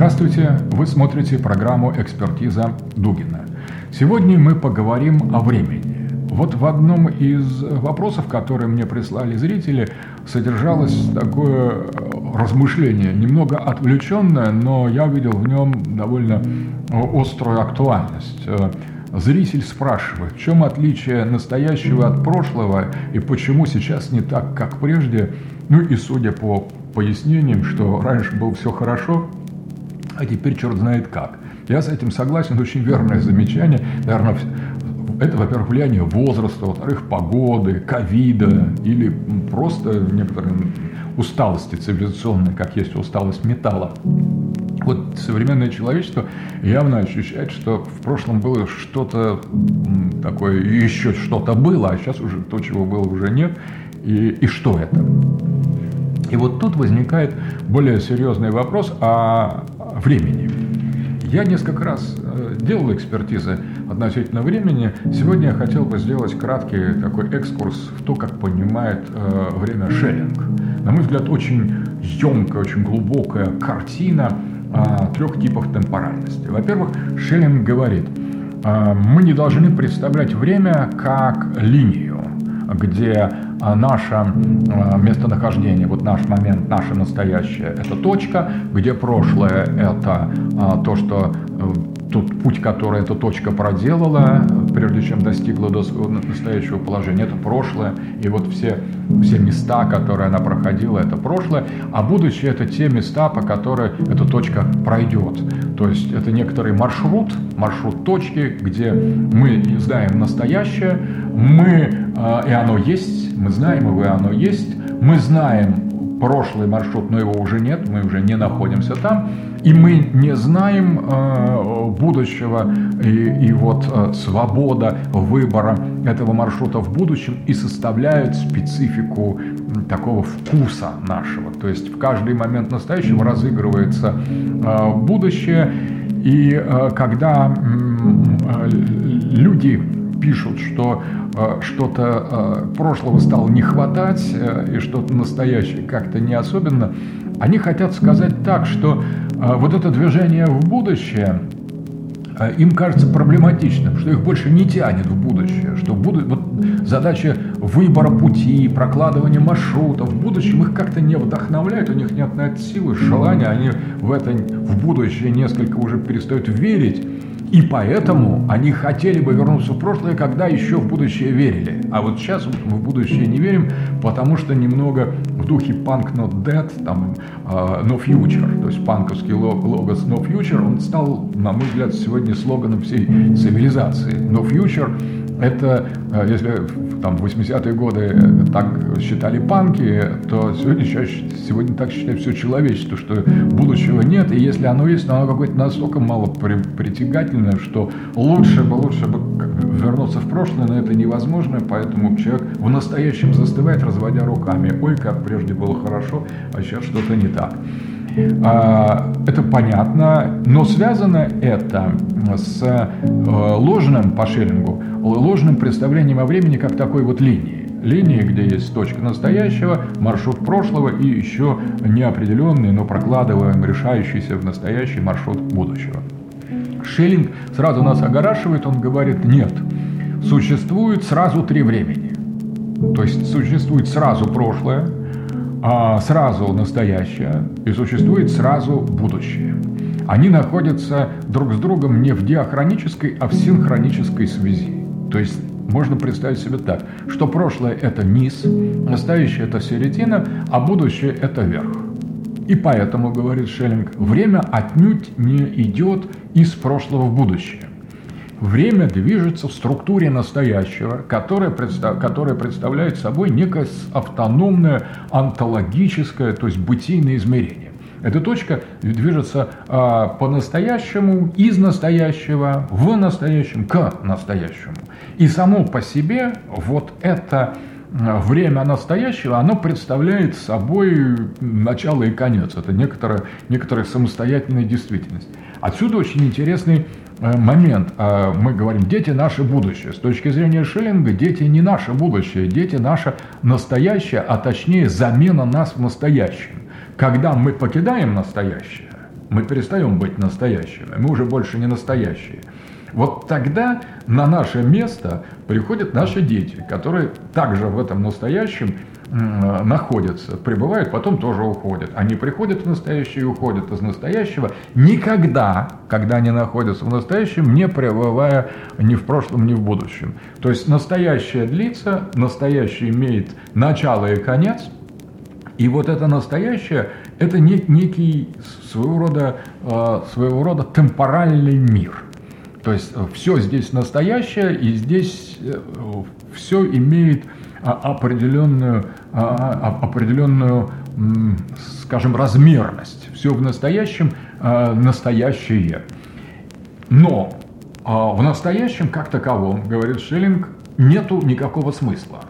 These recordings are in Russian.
Здравствуйте, вы смотрите программу «Экспертиза Дугина». Сегодня мы поговорим о времени. Вот в одном из вопросов, которые мне прислали зрители, содержалось такое размышление, немного отвлеченное, но я увидел в нем довольно острую актуальность. Зритель спрашивает, в чем отличие настоящего от прошлого и почему сейчас не так, как прежде. Ну и судя по пояснением, что раньше было все хорошо, а теперь черт знает как. Я с этим согласен, это очень верное замечание. Наверное, это, во-первых, влияние возраста, во-вторых, погоды, ковида или просто некоторые усталости цивилизационной, как есть усталость металла. Вот современное человечество явно ощущает, что в прошлом было что-то такое, еще что-то было, а сейчас уже то, чего было, уже нет. И, и что это? И вот тут возникает более серьезный вопрос о времени. Я несколько раз э, делал экспертизы относительно времени. Сегодня я хотел бы сделать краткий такой экскурс в то, как понимает э, время Шеллинг. На мой взгляд, очень емкая, очень глубокая картина о трех типах темпоральности. Во-первых, Шеллинг говорит, э, мы не должны представлять время как линию, где наше а, местонахождение, вот наш момент, наше настоящее, это точка, где прошлое это а, то, что э, тот путь, который эта точка проделала, прежде чем достигла до настоящего положения, это прошлое. И вот все, все места, которые она проходила, это прошлое. А будущее – это те места, по которым эта точка пройдет. То есть это некоторый маршрут, маршрут точки, где мы знаем настоящее, мы, и оно есть, мы знаем его, и оно есть, мы знаем прошлый маршрут, но его уже нет, мы уже не находимся там, и мы не знаем э, будущего, и, и вот э, свобода выбора этого маршрута в будущем и составляет специфику такого вкуса нашего. То есть в каждый момент настоящего разыгрывается э, будущее, и э, когда э, люди пишут, что что-то э, прошлого стало не хватать э, и что-то настоящее как-то не особенно, они хотят сказать так, что э, вот это движение в будущее им кажется проблематичным, что их больше не тянет в будущее, что буду, вот задача выбора пути, прокладывания маршрутов в будущем их как-то не вдохновляет, у них нет на это силы, желания, они в это в будущее несколько уже перестают верить, и поэтому они хотели бы вернуться в прошлое, когда еще в будущее верили. А вот сейчас мы в будущее не верим, потому что немного в духе punk not dead, там uh, no future, то есть панковский логос no future, он стал, на мой взгляд, сегодня слоганом всей цивилизации. No future это, э, если там в 80-е годы э, так считали панки, то сегодня, сегодня так считает все человечество, что будущего нет, и если оно есть, то оно какое-то настолько мало притягательное, что лучше бы, лучше бы вернуться в прошлое, но это невозможно, поэтому человек в настоящем застывает, разводя руками. Ой, как прежде было хорошо, а сейчас что-то не так. А, это понятно, но связано это с э, ложным по Шеллингу, ложным представлением о времени как такой вот линии. Линии, где есть точка настоящего, маршрут прошлого и еще неопределенный, но прокладываем решающийся в настоящий маршрут будущего. Шеллинг сразу нас огорашивает, он говорит, нет, существует сразу три времени. То есть существует сразу прошлое, а сразу настоящее и существует сразу будущее. Они находятся друг с другом не в диахронической, а в синхронической связи. То есть можно представить себе так, что прошлое – это низ, настоящее – это середина, а будущее – это верх. И поэтому, говорит Шеллинг, время отнюдь не идет из прошлого в будущее. Время движется в структуре настоящего, которое, представ, которое представляет собой некое автономное онтологическое, то есть бытийное измерение. Эта точка движется а, по-настоящему, из настоящего, в настоящем, к настоящему. И само по себе вот это время настоящего, оно представляет собой начало и конец. Это некоторая, некоторая самостоятельная действительность. Отсюда очень интересный Э, момент. А мы говорим, дети наше будущее. С точки зрения Шиллинга, дети не наше будущее, дети наше настоящее, а точнее замена нас в настоящем. Когда мы покидаем настоящее, мы перестаем быть настоящими, мы уже больше не настоящие. Вот тогда на наше место приходят наши дети, которые также в этом настоящем находятся, пребывают, потом тоже уходят. Они приходят в настоящее и уходят из настоящего, никогда, когда они находятся в настоящем, не пребывая ни в прошлом, ни в будущем. То есть настоящее длится, настоящее имеет начало и конец, и вот это настоящее – это некий своего рода, а, своего рода темпоральный мир – то есть э, все здесь настоящее, и здесь э, все имеет а, определенную, а, а, определенную, скажем, размерность. Все в настоящем настоящее. Но в настоящем, как таковом, говорит Шиллинг, нету никакого смысла.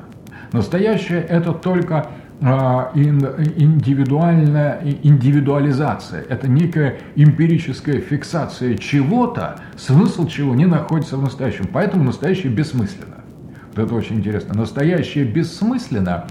Настоящее – это только а, индивидуальная индивидуализация, это некая эмпирическая фиксация чего-то, смысл чего не находится в настоящем. Поэтому настоящее бессмысленно. Вот это очень интересно. Настоящее бессмысленно,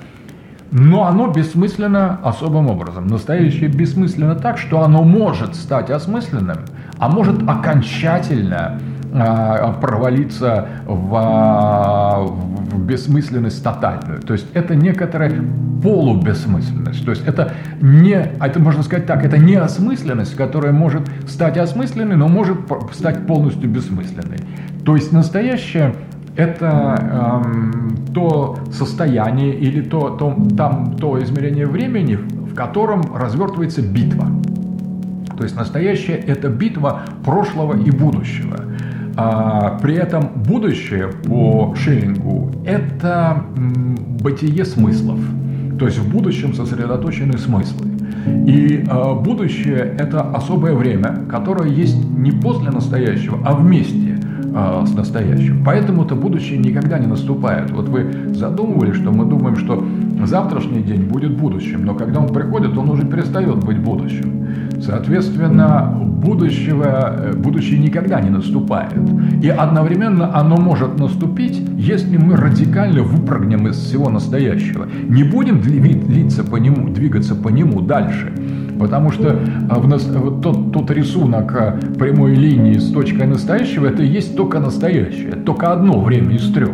но оно бессмысленно особым образом. Настоящее бессмысленно так, что оно может стать осмысленным, а может окончательно а, провалиться в, а, в бессмысленность тотальную. То есть это некоторая полубессмысленность. То есть это не, это можно сказать так, это не осмысленность, которая может стать осмысленной, но может стать полностью бессмысленной. То есть настоящее это эм, то состояние или то, то, там, то измерение времени, в котором развертывается битва. То есть настоящее – это битва прошлого и будущего. А, при этом будущее по Шиллингу – это бытие смыслов. То есть в будущем сосредоточены смыслы. И э, будущее – это особое время, которое есть не после настоящего, а вместе э, с настоящим. Поэтому это будущее никогда не наступает. Вот вы задумывали, что мы думаем, что завтрашний день будет будущим, но когда он приходит, он уже перестает быть будущим. Соответственно, будущего, э, будущее никогда не наступает. И одновременно оно может наступить, если мы радикально выпрыгнем из всего настоящего. Не будем длиться по нему, двигаться по нему дальше. Потому что а, в нас, вот тот, тот рисунок а, прямой линии с точкой настоящего, это и есть только настоящее, только одно время из трех.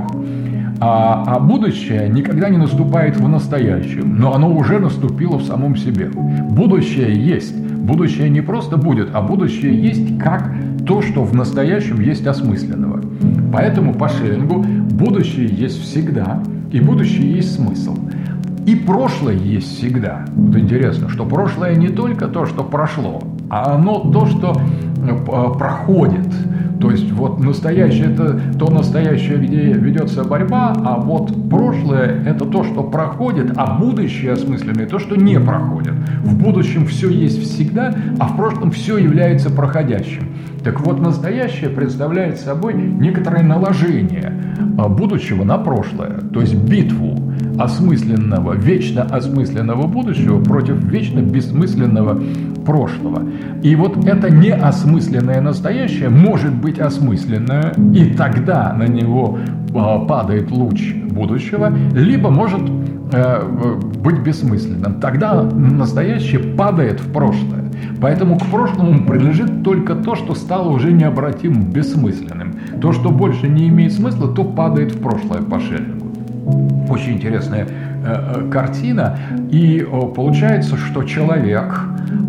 А, а будущее никогда не наступает в настоящем, но оно уже наступило в самом себе. Будущее есть. Будущее не просто будет, а будущее есть как то, что в настоящем есть осмысленного. Поэтому по Шеллингу будущее есть всегда, и будущее есть смысл. И прошлое есть всегда. Вот интересно, что прошлое не только то, что прошло, а оно то, что э, проходит. То есть вот настоящее это то настоящее, где ведется борьба, а вот прошлое это то, что проходит, а будущее осмысленное то, что не проходит. В будущем все есть всегда, а в прошлом все является проходящим. Так вот, настоящее представляет собой некоторое наложение а, будущего на прошлое, то есть битву осмысленного, вечно осмысленного будущего против вечно бессмысленного прошлого. И вот это неосмысленное настоящее может быть осмысленное, и тогда на него а, падает луч будущего, либо может э, быть бессмысленным. Тогда настоящее падает в прошлое. Поэтому к прошлому принадлежит только то, что стало уже необратимым, бессмысленным. То, что больше не имеет смысла, то падает в прошлое по Шеллингу. Очень интересная э, э, картина. И получается, что человек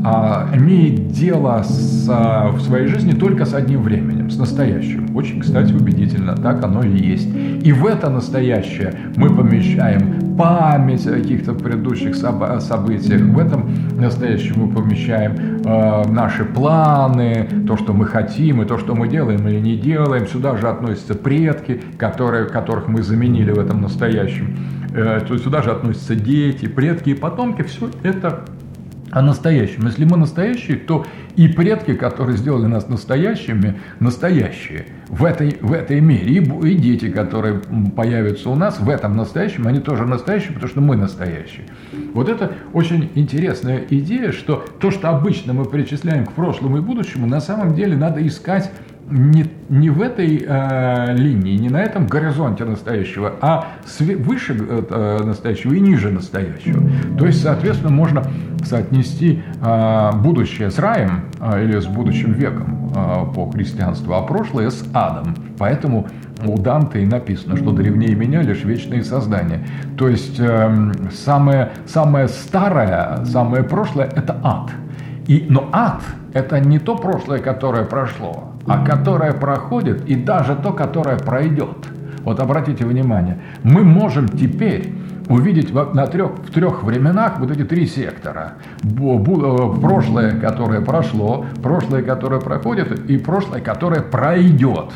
а, имеет дело с, а, в своей жизни только с одним временем, с настоящим. Очень, кстати, убедительно, так оно и есть. И в это настоящее мы помещаем память о каких-то предыдущих соб- событиях. В этом настоящем мы помещаем э, наши планы, то, что мы хотим, и то, что мы делаем или не делаем. Сюда же относятся предки, которые, которых мы заменили в этом настоящем. Э, сюда же относятся дети, предки и потомки. Все это о настоящем. Если мы настоящие, то и предки, которые сделали нас настоящими, настоящие в этой, в этой мере. И, и дети, которые появятся у нас в этом настоящем, они тоже настоящие, потому что мы настоящие. Вот это очень интересная идея, что то, что обычно мы причисляем к прошлому и будущему, на самом деле надо искать не, не в этой э, линии, не на этом горизонте настоящего, а све- выше э, настоящего и ниже настоящего. То есть, соответственно, можно соотнести э, будущее с раем э, или с будущим веком э, по христианству, а прошлое с адом. Поэтому у Данте и написано, что древнее меня лишь вечные создания. То есть э, самое, самое старое, самое прошлое – это ад. И, но ад – это не то прошлое, которое прошло, а которое проходит, и даже то, которое пройдет. Вот обратите внимание, мы можем теперь увидеть на трех, в трех временах вот эти три сектора. Э, прошлое, которое прошло, прошлое, которое проходит, и прошлое, которое пройдет.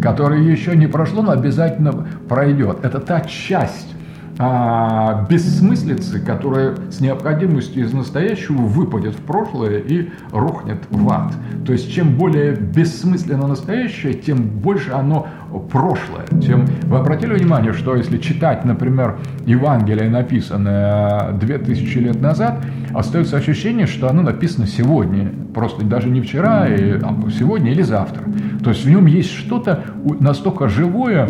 Которое еще не прошло, но обязательно пройдет. Это та часть а, бессмыслицы, которая с необходимостью из настоящего выпадет в прошлое и рухнет в ад. То есть чем более бессмысленно настоящее, тем больше оно прошлое. Тем... Вы обратили внимание, что если читать, например, Евангелие, написанное 2000 лет назад, остается ощущение, что оно написано сегодня. Просто даже не вчера, а сегодня или завтра. То есть в нем есть что-то настолько живое,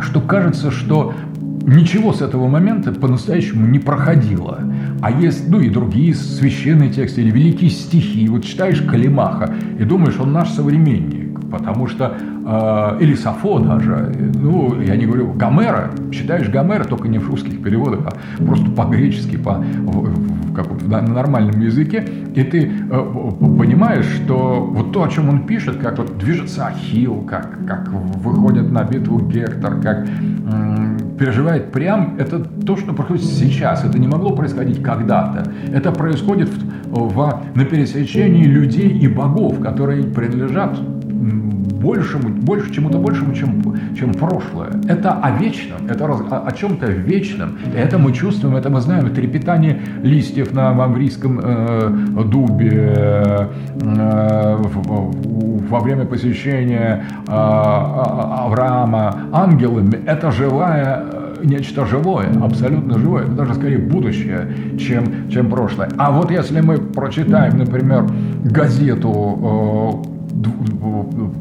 что кажется, что ничего с этого момента по-настоящему не проходило. А есть, ну и другие священные тексты или великие стихи. Вот читаешь Калимаха и думаешь, он наш современник, потому что э, или Сафо даже, ну, я не говорю, Гомера, читаешь Гомера, только не в русских переводах, а просто по-гречески, по, в, как, на нормальном языке, и ты э, понимаешь, что вот то, о чем он пишет, как вот движется Ахилл, как, как выходит на битву Гектор, как э, переживает прям, это то, что происходит сейчас, это не могло происходить когда-то, это происходит в, в, на пересечении людей и богов, которые принадлежат большему, больше, чему-то большему, чем, чем прошлое. Это о вечном, это о, о чем-то вечном. И это мы чувствуем, это мы знаем. Трепетание листьев на маврийском э, дубе э, во время посещения э, Авраама ангелами. Это живая э, нечто живое, абсолютно живое, это даже скорее будущее, чем, чем прошлое. А вот если мы прочитаем, например, газету э,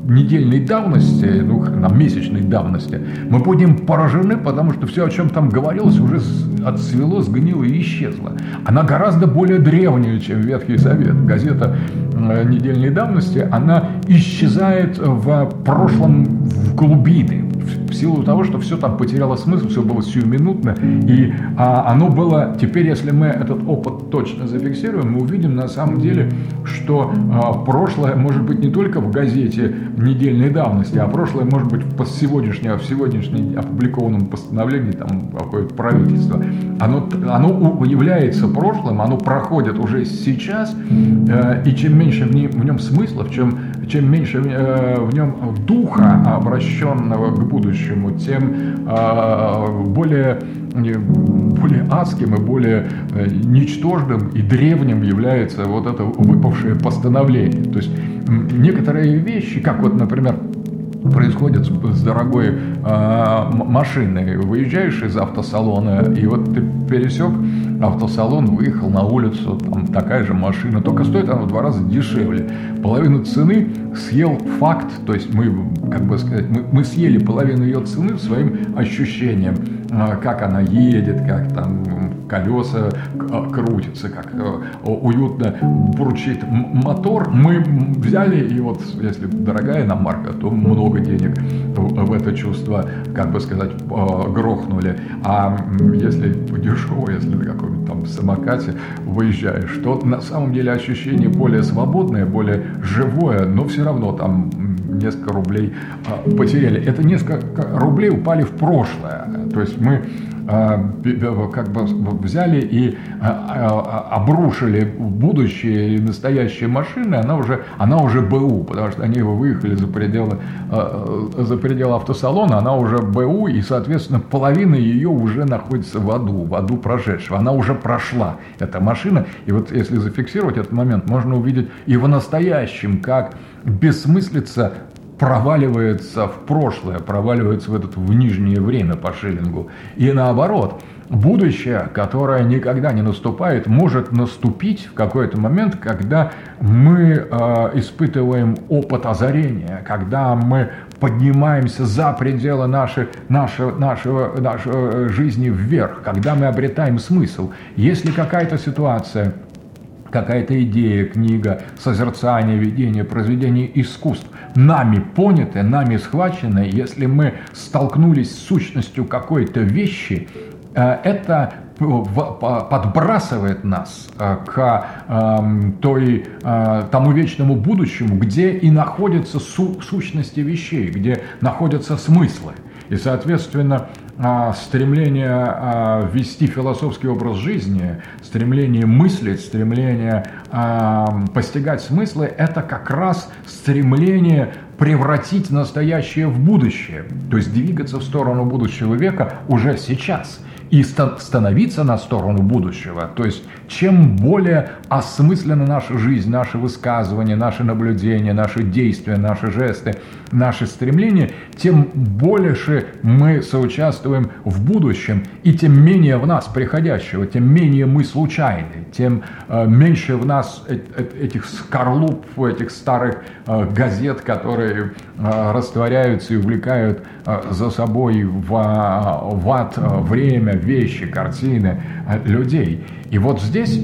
недельной давности, ну, на месячной давности, мы будем поражены, потому что все, о чем там говорилось, уже отцвело, сгнило и исчезло. Она гораздо более древняя, чем Ветхий Совет. Газета недельной давности, она исчезает в прошлом в глубины, в силу того, что все там потеряло смысл, все было сиюминутно, и а, оно было, теперь, если мы этот опыт точно зафиксируем, мы увидим на самом деле, что а, прошлое может быть не только в газете недельной давности, а прошлое может быть в сегодняшнем, в сегодняшнем опубликованном постановлении там какое-то правительство. Оно, оно является прошлым, оно проходит уже сейчас, э, и чем меньше в нем, в нем смыслов, чем, чем меньше э, в нем духа, обращенного к будущему, тем э, более, более адским и более э, ничтожным и древним является вот это выпавшее постановление. То есть некоторые вещи, как вот, например, происходит с дорогой э, машиной. Выезжаешь из автосалона, и вот ты пересек автосалон, выехал на улицу, там такая же машина, только стоит она в два раза дешевле. Половину цены съел факт, то есть мы, как бы сказать, мы, мы съели половину ее цены своим ощущением, как она едет, как там колеса а, крутятся, как э, уютно бурчит мотор. Мы взяли, и вот если дорогая нам марка, то много денег в это чувство, как бы сказать, э, грохнули. А если дешево, если на каком-нибудь там самокате выезжаешь, то на самом деле ощущение более свободное, более живое, но все равно там несколько рублей а, потеряли. Это несколько рублей упали в прошлое. То есть мы а, как бы взяли и а, обрушили будущее и настоящие машины, она уже, она уже БУ, потому что они выехали за пределы, за пределы автосалона, она уже БУ, и, соответственно, половина ее уже находится в аду, в аду прошедшего. Она уже прошла, эта машина. И вот если зафиксировать этот момент, можно увидеть и в настоящем, как бессмыслица проваливается в прошлое, проваливается в, этот, в нижнее время по шиллингу. И наоборот, будущее, которое никогда не наступает, может наступить в какой-то момент, когда мы э, испытываем опыт озарения, когда мы поднимаемся за пределы нашей, нашего, нашего, нашего жизни вверх, когда мы обретаем смысл. Если какая-то ситуация какая-то идея, книга, созерцание, видение, произведение искусств нами поняты, нами схвачены, если мы столкнулись с сущностью какой-то вещи, э, это подбрасывает нас э, к эм, той, э, тому вечному будущему, где и находятся сущности вещей, где находятся смыслы. И, соответственно, стремление а, вести философский образ жизни, стремление мыслить, стремление а, постигать смыслы, это как раз стремление превратить настоящее в будущее, то есть двигаться в сторону будущего века уже сейчас – и становиться на сторону будущего. То есть чем более осмыслена наша жизнь, наши высказывания, наши наблюдения, наши действия, наши жесты, наши стремления, тем больше мы соучаствуем в будущем, и тем менее в нас приходящего, тем менее мы случайны, тем э, меньше в нас э э этих скорлуп, этих старых газет, которые э, растворяются и увлекают э, за собой в, в ад время, вещи, картины людей. И вот здесь,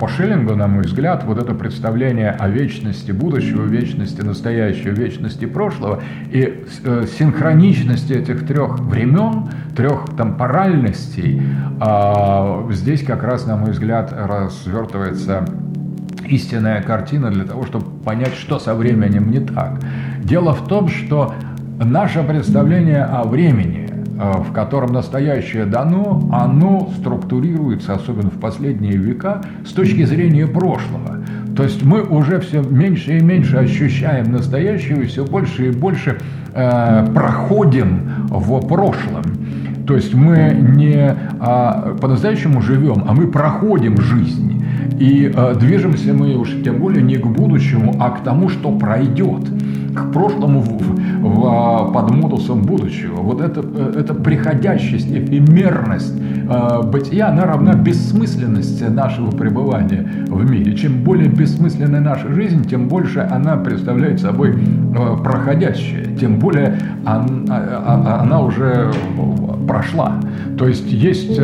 по Шиллингу, на мой взгляд, вот это представление о вечности будущего, вечности настоящего, вечности прошлого и э, синхроничности этих трех времен, трех темпоральностей, э, здесь как раз, на мой взгляд, развертывается истинная картина для того, чтобы понять, что со временем не так. Дело в том, что наше представление о времени Э, в котором настоящее дано, оно структурируется, особенно в последние века, с точки зрения прошлого. То есть мы уже все меньше и меньше ощущаем настоящее, и все больше и больше э, проходим в прошлом. То есть мы не а, по-настоящему живем, а мы проходим жизнь. И а, движемся мы уж тем более не к будущему, а к тому, что пройдет к прошлому в, в, а, под модусом будущего. Вот это, э, это приходящесть, эфемерность э, бытия, она равна бессмысленности нашего пребывания в мире. Чем более бессмысленная наша жизнь, тем больше она представляет собой э, проходящее, тем более она, а, а, она уже прошла. То есть есть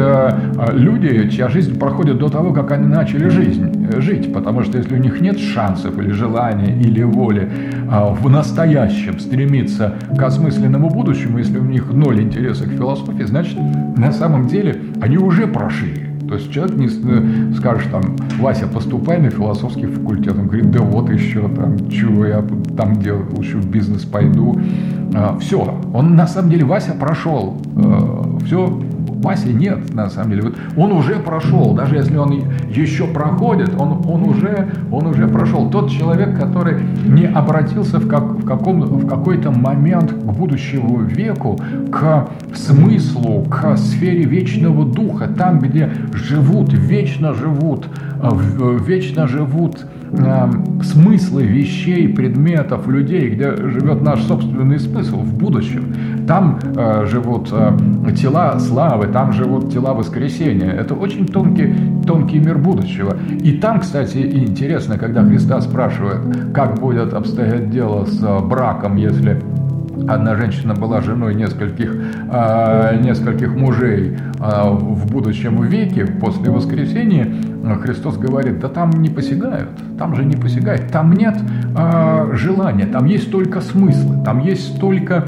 люди, чья жизнь проходит до того, как они начали жизнь, жить, потому что если у них нет шансов или желания или воли в настоящем стремиться к осмысленному будущему, если у них ноль интереса к философии, значит, на самом деле они уже прошли. То есть человек не э, скажет там, Вася, поступай на философский факультет. Он говорит, да вот еще там, чего я там делаю, лучше в бизнес пойду. А, все, он на самом деле, Вася прошел, э, все Васи нет, на самом деле. Вот он уже прошел, даже если он еще проходит, он, он, уже, он уже прошел. Тот человек, который не обратился в, как, в, каком, в какой-то момент к будущему веку, к смыслу, к сфере вечного духа, там, где живут, вечно живут, э, вечно живут э, смыслы вещей, предметов, людей, где живет наш собственный смысл в будущем. Там э, живут э, тела славы, там живут тела воскресения. Это очень тонкий, тонкий мир будущего. И там, кстати, интересно, когда Христа спрашивает, как будет обстоять дело с э, браком, если Одна женщина была женой нескольких, э, нескольких мужей э, в будущем веке после воскресения. Христос говорит, да там не посягают, там же не посягают, там нет э, желания, там есть только смыслы, там есть только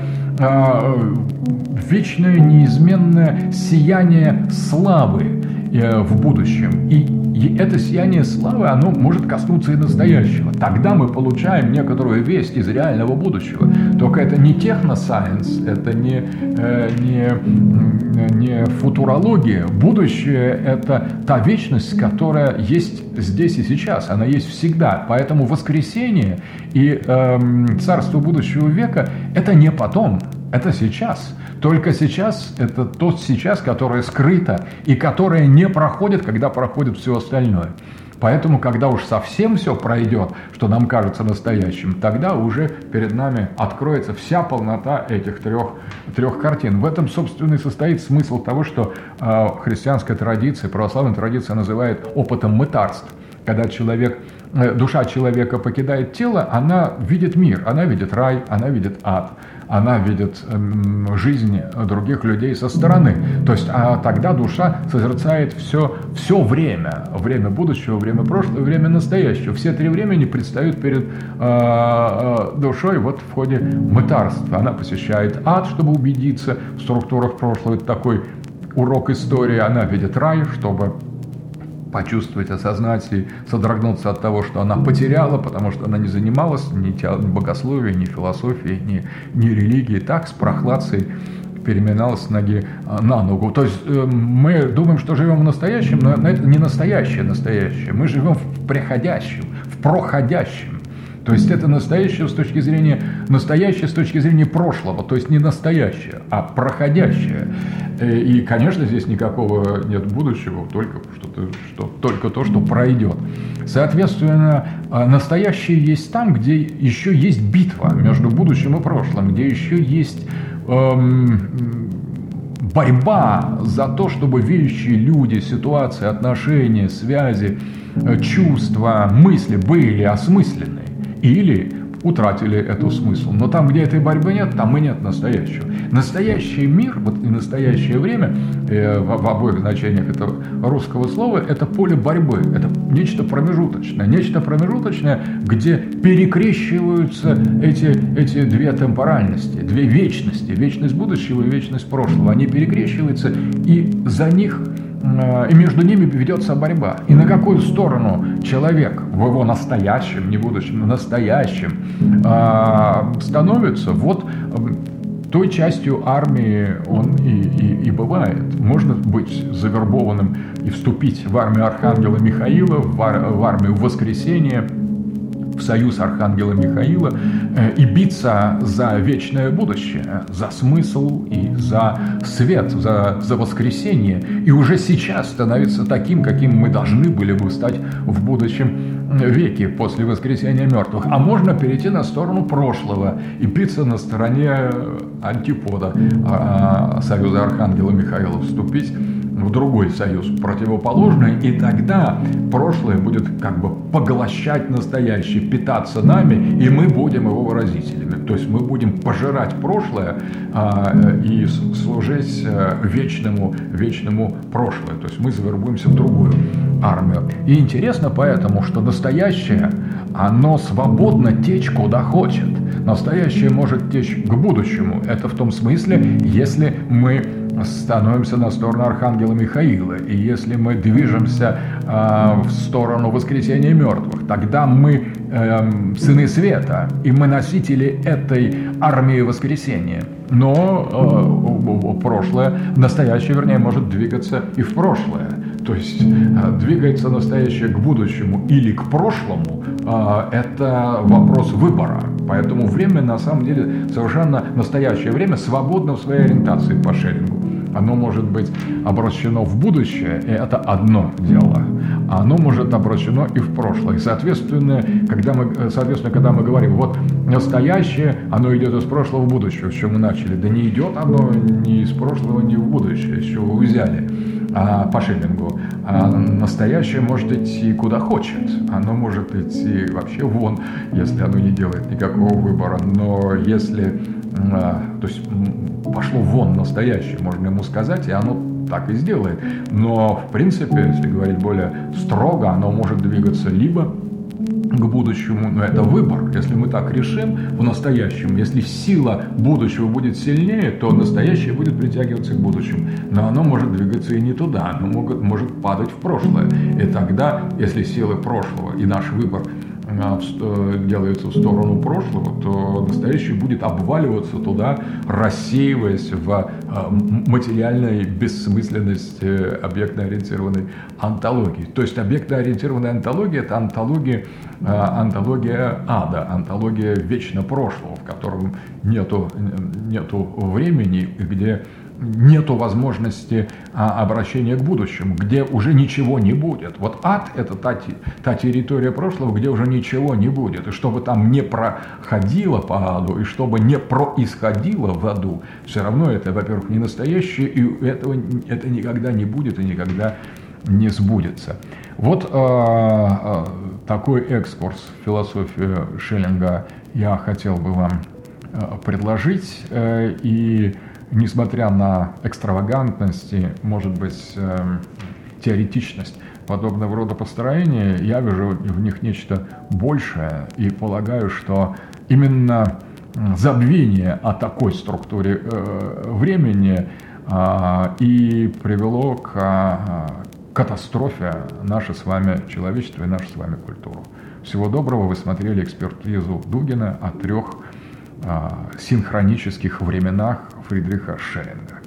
вечное неизменное сияние славы. э, в будущем. И это сияние славы, оно может коснуться и настоящего. Тогда мы получаем некоторую весть из реального будущего. Только это не техносайенс, это не, э, не, не футурология. Будущее – это та вечность, которая есть здесь и сейчас. Она есть всегда. Поэтому воскресение и э, царство будущего века – это не потом, это сейчас. Только сейчас это тот сейчас, которое скрыто и которое не проходит, когда проходит все остальное. Поэтому, когда уж совсем все пройдет, что нам кажется настоящим, тогда уже перед нами откроется вся полнота этих трех, трех картин. В этом, собственно, и состоит смысл того, что э, христианская традиция, православная традиция называет опытом мытарств. Когда человек э, душа человека покидает тело, она видит мир, она видит рай, она видит ад она видит эм, жизнь других людей со стороны. То есть а тогда душа созерцает все, все время. Время будущего, время прошлого, время настоящего. Все три времени предстают перед э, душой вот в ходе мытарства. Она посещает ад, чтобы убедиться в структурах прошлого. Это такой урок истории. Она видит рай, чтобы почувствовать, осознать и содрогнуться от того, что она потеряла, потому что она не занималась ни богословием, ни философией, ни, ни религией. Так, с прохладцей переминалась с ноги а, на ногу. То есть э, мы думаем, что живем в настоящем, но это не настоящее настоящее. Мы живем в приходящем, в проходящем. То есть это настоящее с точки зрения, настоящее с точки зрения прошлого, то есть не настоящее, а проходящее. Э, и, конечно, здесь никакого нет будущего, только, что, что, только то, что пройдет. Соответственно, а, настоящее есть там, где еще есть битва между будущим и прошлым, где еще есть эм, борьба за то, чтобы вещи, люди, ситуации, отношения, связи, э, чувства, мысли были осмыслены или утратили эту смысл. Но там, где этой борьбы нет, там и нет настоящего. Настоящий мир, вот и настоящее время, э, в, в обоих значениях этого русского слова, это поле борьбы, это нечто промежуточное, нечто промежуточное, где перекрещиваются эти, эти две темпоральности, две вечности, вечность будущего и вечность прошлого. Они перекрещиваются, и за них и между ними ведется борьба. И на какую сторону человек в его настоящем, не будущем, но настоящем э, становится, вот той частью армии он и, и, и бывает. Можно быть завербованным и вступить в армию Архангела Михаила, в, ар, в армию Воскресения – в союз Архангела Михаила э, и биться за вечное будущее, за смысл и за свет, за, за воскресение, и уже сейчас становиться таким, каким мы должны были бы стать в будущем веке после воскресения мертвых. А можно перейти на сторону прошлого и биться на стороне антипода а, а, союза Архангела Михаила, вступить в другой союз противоположный, и тогда прошлое будет как бы поглощать настоящее, питаться нами, и мы будем его выразителями. То есть мы будем пожирать прошлое а, и служить а, вечному, вечному прошлое. То есть мы завербуемся в другую армию. И интересно поэтому, что настоящее, оно свободно течь куда хочет. Настоящее может течь к будущему. Это в том смысле, если мы становимся на сторону Архангела Михаила. И если мы движемся э, в сторону воскресения мертвых, тогда мы э, сыны света, и мы носители этой армии воскресения. Но э, прошлое, настоящее, вернее, может двигаться и в прошлое. То есть э, двигается настоящее к будущему или к прошлому, э, это вопрос выбора. Поэтому время на самом деле совершенно настоящее время свободно в своей ориентации по шерингу. Оно может быть обращено в будущее, и это одно дело. А оно может обращено и в прошлое. Соответственно, когда мы, соответственно, когда мы говорим, вот настоящее, оно идет из прошлого в будущее, с чего мы начали. Да не идет оно ни из прошлого, ни в будущее, с чего вы взяли а, по шиллингу. А настоящее может идти куда хочет. Оно может идти вообще вон, если оно не делает никакого выбора. Но если то есть пошло вон настоящее, можно ему сказать, и оно так и сделает. Но, в принципе, если говорить более строго, оно может двигаться либо к будущему, но это выбор. Если мы так решим в настоящем, если сила будущего будет сильнее, то настоящее будет притягиваться к будущему. Но оно может двигаться и не туда, оно может, падать в прошлое. И тогда, если силы прошлого и наш выбор делается в сторону прошлого, то настоящее будет обваливаться туда, рассеиваясь в э, материальной бессмысленности объектно-ориентированной антологии. То есть объектно-ориентированная антология – это антология, э, антология ада, антология вечно прошлого, в котором нету, нету времени, где нету возможности а, обращения к будущему, где уже ничего не будет. Вот ад – это та, та территория прошлого, где уже ничего не будет. И чтобы там не проходило по аду, и чтобы не происходило в аду, все равно это, во-первых, не настоящее, и этого, это никогда не будет и никогда не сбудется. Вот э, такой экскурс в философию Шеллинга я хотел бы вам предложить. И несмотря на экстравагантность и, может быть, теоретичность подобного рода построения, я вижу в них нечто большее и полагаю, что именно забвение о такой структуре э, времени э, и привело к э, катастрофе наше с вами человечество и нашу с вами культуру. Всего доброго, вы смотрели экспертизу Дугина о трех э, синхронических временах Фридриха Шеринга.